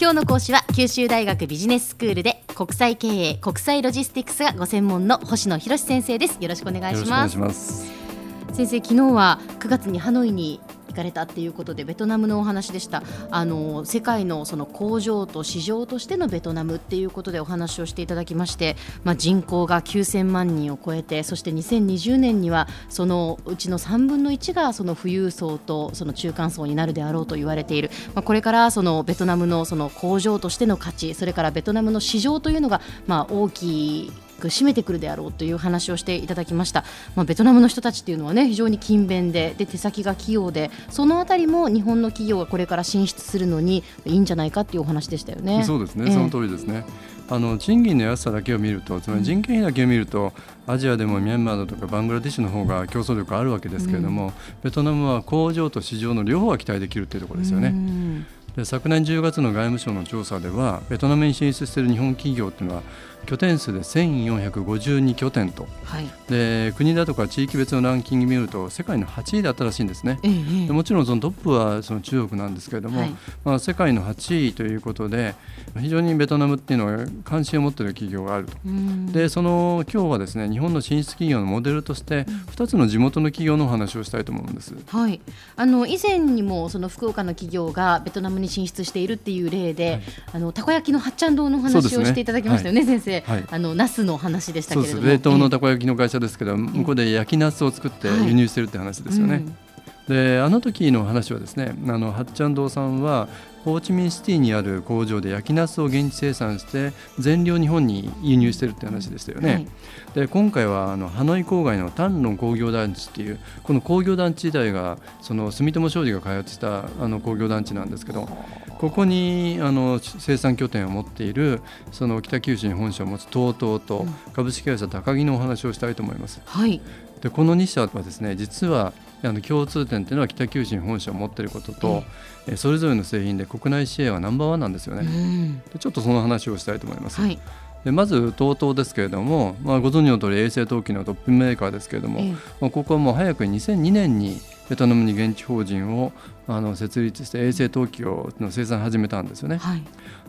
今日の講師は九州大学ビジネススクールで国際経営国際ロジスティクスがご専門の星野博先生です。よろしくお願いします。先生昨日は9月にハノイに行かれたっていうことでベトナムのお話でした。あの世界のその工場と市場としてのベトナムっていうことでお話をしていただきまして、まあ、人口が9000万人を超えてそして2020年にはそのうちの3分の1がその富裕層とその中間層になるであろうと言われている、まあ、これからそのベトナムのその工場としての価値それからベトナムの市場というのがまあ大きいく占めてくるであろうという話をしていただきました、まあ、ベトナムの人たちっていうのはね非常に勤勉でで手先が器用でそのあたりも日本の企業がこれから進出するのにいいんじゃないかっていうお話でしたよね。そうですね、えー、その通りですね。あの賃金の安さだけを見るとつまり人件費だけを見ると、アジアでもミャンマーだとかバングラデシュの方が競争力あるわけですけれども、うん、ベトナムは工場と市場の両方が期待できるというところですよね。で昨年10月の外務省の調査ではベトナムに進出している日本企業というのは拠点数で1452拠点と、はい、で国だとか地域別のランキング見ると世界の8位だったらしいんですね、ええ、でもちろんそのトップはその中国なんですけれども、はい、まあ、世界の8位ということで非常にベトナムっていうのは関心を持っている企業があると。でその今日はですね日本の進出企業のモデルとして2つの地元の企業のお話をしたいと思うんです、はい、あの以前にもその福岡の企業がベトナムに進出しているっていう例で、はい、あのたこ焼きの八ちゃん堂の話をしていただきましたよね、ね先生。はい、あのナスの話でしたけれども。冷凍のたこ焼きの会社ですけど、向こうで焼きナスを作って輸入してるって話ですよね。はいうんであの時の話はですねあの八ちゃん堂さんはホーチミンシティにある工場で焼きナスを現地生産して全量日本に輸入してるって話でしたよね。はい、で今回はあのハノイ郊外のタンロン工業団地っていうこの工業団地自体がその住友商事が開発したあの工業団地なんですけどここにあの生産拠点を持っているその北九州に本社を持つ TOTO と株式会社高木のお話をしたいと思います。はい、でこの2社はですね実はあの共通点というのは北九州に本社を持っていることと、えそれぞれの製品で国内シェアはナンバーワンなんですよね。でちょっとその話をしたいと思います。はい、でまず TOTO ですけれども、まあ、ご存知の通り衛星陶器のトップメーカーですけれども、まあ、ここはもう早く2002年にベトナムに現地法人をあの設立して衛星陶器をの生産始めたんですよね。はい、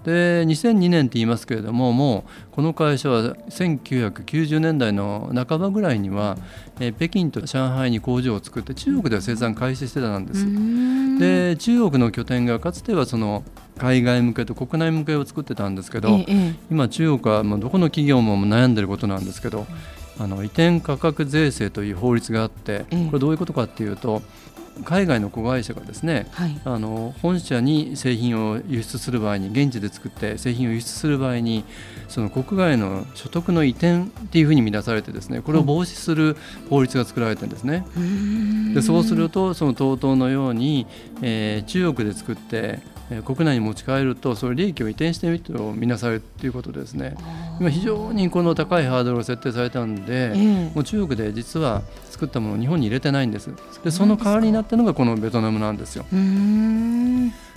で2002年って言いますけれどももうこの会社は1990年代の半ばぐらいには、え北京と上海に工場を作って中国では生産開始してたんです。で中国の拠点がかつてはその海外向けと国内向けを作ってたんですけど、ええ、今中国はもうどこの企業も悩んでることなんですけどあの移転価格税制という法律があって、これどういうことかっていうと海外の子会社がですね、はい、あの本社に製品を輸出する場合に現地で作って製品を輸出する場合にその国外の所得の移転っていうふうに見出されてですねこれを防止する法律が作られてるんですね。でそうするとその TOTO のように、えー、中国で作って国内に持ち帰るとそれ利益を移転してみると見なされるということですね。今非常にこの高いハードルが設定されたんで、えー、もう中国で実は作ったものを日本に入れてないんです。でその代わりになったのがこのベトナムなんですよ。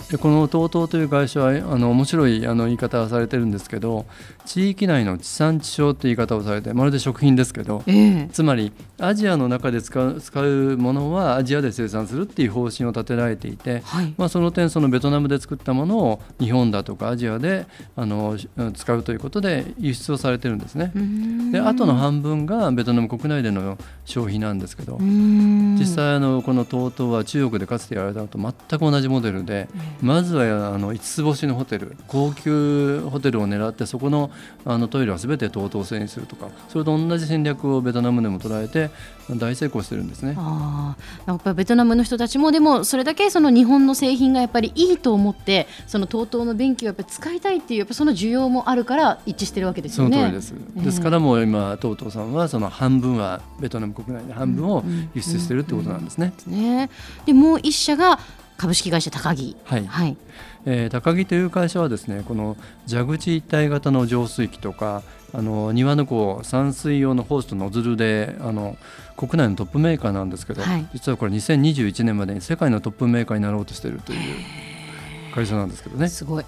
でこの TOTO という会社はあの面白いあの言い方をされてるんですけど地域内の地産地消という言い方をされてまるで食品ですけど、えー、つまりアジアの中で使う使うものはアジアで生産するっていう方針を立てられていて、はい、まあ、その点そのベトナムで作ったものを日本だとかアジアであの使うということで輸出をされてるんですね。であとの半分がベトナム国内での消費なんですけど実際あのこの TOTO は中国でかつてやられたのと全く同じモデルで、まずはあの5つ星のホテル高級ホテルを狙ってそこのあのトイレは全て TOTO 製にするとかそれと同じ戦略をベトナムでも捉えて大成功してるんですね。あやっぱベトナムの人たちもでもそれだけその日本の製品がやっぱりいいと思ってその TOTO の便器をやっぱり使いたいっていうやっぱその需要もあるから一致してるわけですよね。その通りです、えー、ですからもう今 TOTO さんはその半分はベトナム国内で半分を輸出してるってことなんですね。ねでもう一社が株式会社高木。はい、はい。えー、高木という会社はですねこの蛇口一体型の浄水器とかあの庭のこう散水用のホースとノズルであの国内のトップメーカーなんですけど、はい、実はこれ2021年までに世界のトップメーカーになろうとしているという会社なんですけどね。すごい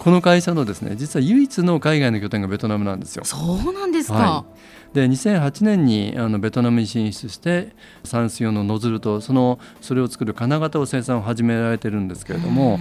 この会社のですね実は唯一の海外の拠点がベトナムなんですよ。そうなんですか、はい、で2008年にあのベトナムに進出して散水用のノズルとそのそれを作る金型を生産を始められてるんですけれども。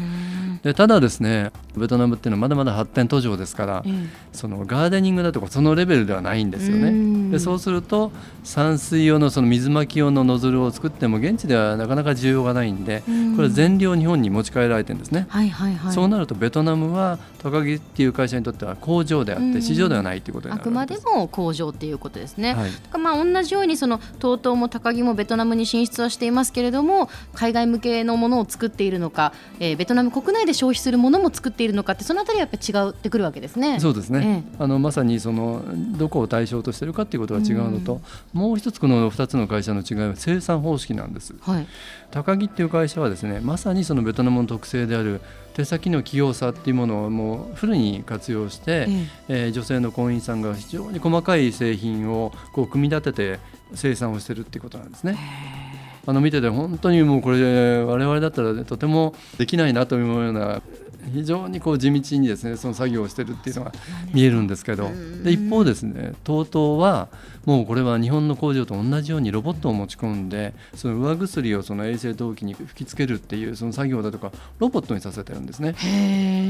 でただですねベトナムっていうのはまだまだ発展途上ですから、うん、そのガーデニングだとかそのレベルではないんですよね。でそうすると散水用のその水まき用のノズルを作っても現地ではなかなか需要がないんで、これ全量日本に持ち帰られてるんですね。はいはいはい、そうなるとベトナムは高木っていう会社にとっては工場であって市場ではないということになるあくまでも工場っていうことですね。はい、まあ同じようにその TOTO も高木もベトナムに進出はしていますけれども海外向けのものを作っているのか、えー、ベトナム国内で消費するものも作っているのかってそのあたりはやっぱり違ってくるわけですね。そうですね、ええ、あのまさにそのどこを対象としているかっていうことが違うのと、うん、もう一つこの2つの会社の違いは生産方式なんです。はい、高木っていう会社はですねまさにそのベトナムの特性である手先の器用さっていうものをもうフルに活用して、ええー、女性の婚姻さんが非常に細かい製品をこう組み立てて生産をしてるっていうことなんですね。あの見てて本当にもうこれ我々だったらとてもできないなというような非常にこう地道にですねその作業をしてるっていうのが見えるんですけどで一方ですね TOTO はもうこれは日本の工場と同じようにロボットを持ち込んでその上薬をその衛生陶器に吹きつけるっていうその作業だとかロボットにさせてるんですね。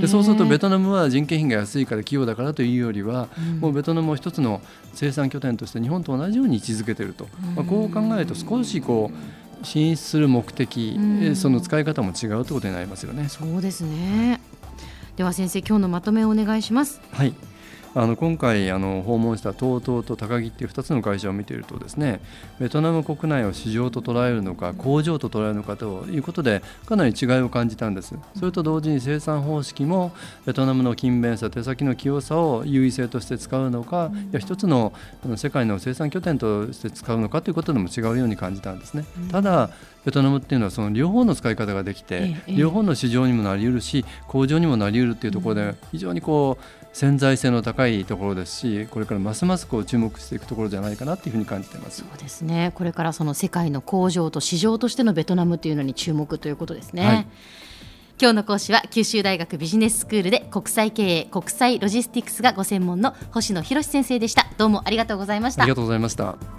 でそうするとベトナムは人件費が安いから器用だからというよりは、もうベトナムを一つの生産拠点として日本と同じように位置づけてると、まあ、こう考えると少しこう進出する目的、その使い方も違うということになりますよね。そうですね。では先生今日のまとめをお願いします。はいあの今回あの訪問した TOTO と高木っていう2つの会社を見ているとですねベトナム国内を市場と捉えるのか工場と捉えるのかということでかなり違いを感じたんです。それと同時に生産方式もベトナムの勤勉さ手先の器用さを優位性として使うのかいや一つの世界の生産拠点として使うのかということでも違うように感じたんですね。ただベトナムっていうのはその両方の使い方ができて両方の市場にもなりうるし工場にもなりうるっていうところで非常にこう潜在性の高いところですしこれからますますこう注目していくところじゃないかなというふうに感じてます。そうですね。これからその世界の工場と市場としてのベトナムというのに注目ということですね。はい。今日の講師は九州大学ビジネススクールで国際経営国際ロジスティクスがご専門の星野博先生でした。どうもありがとうございました。ありがとうございました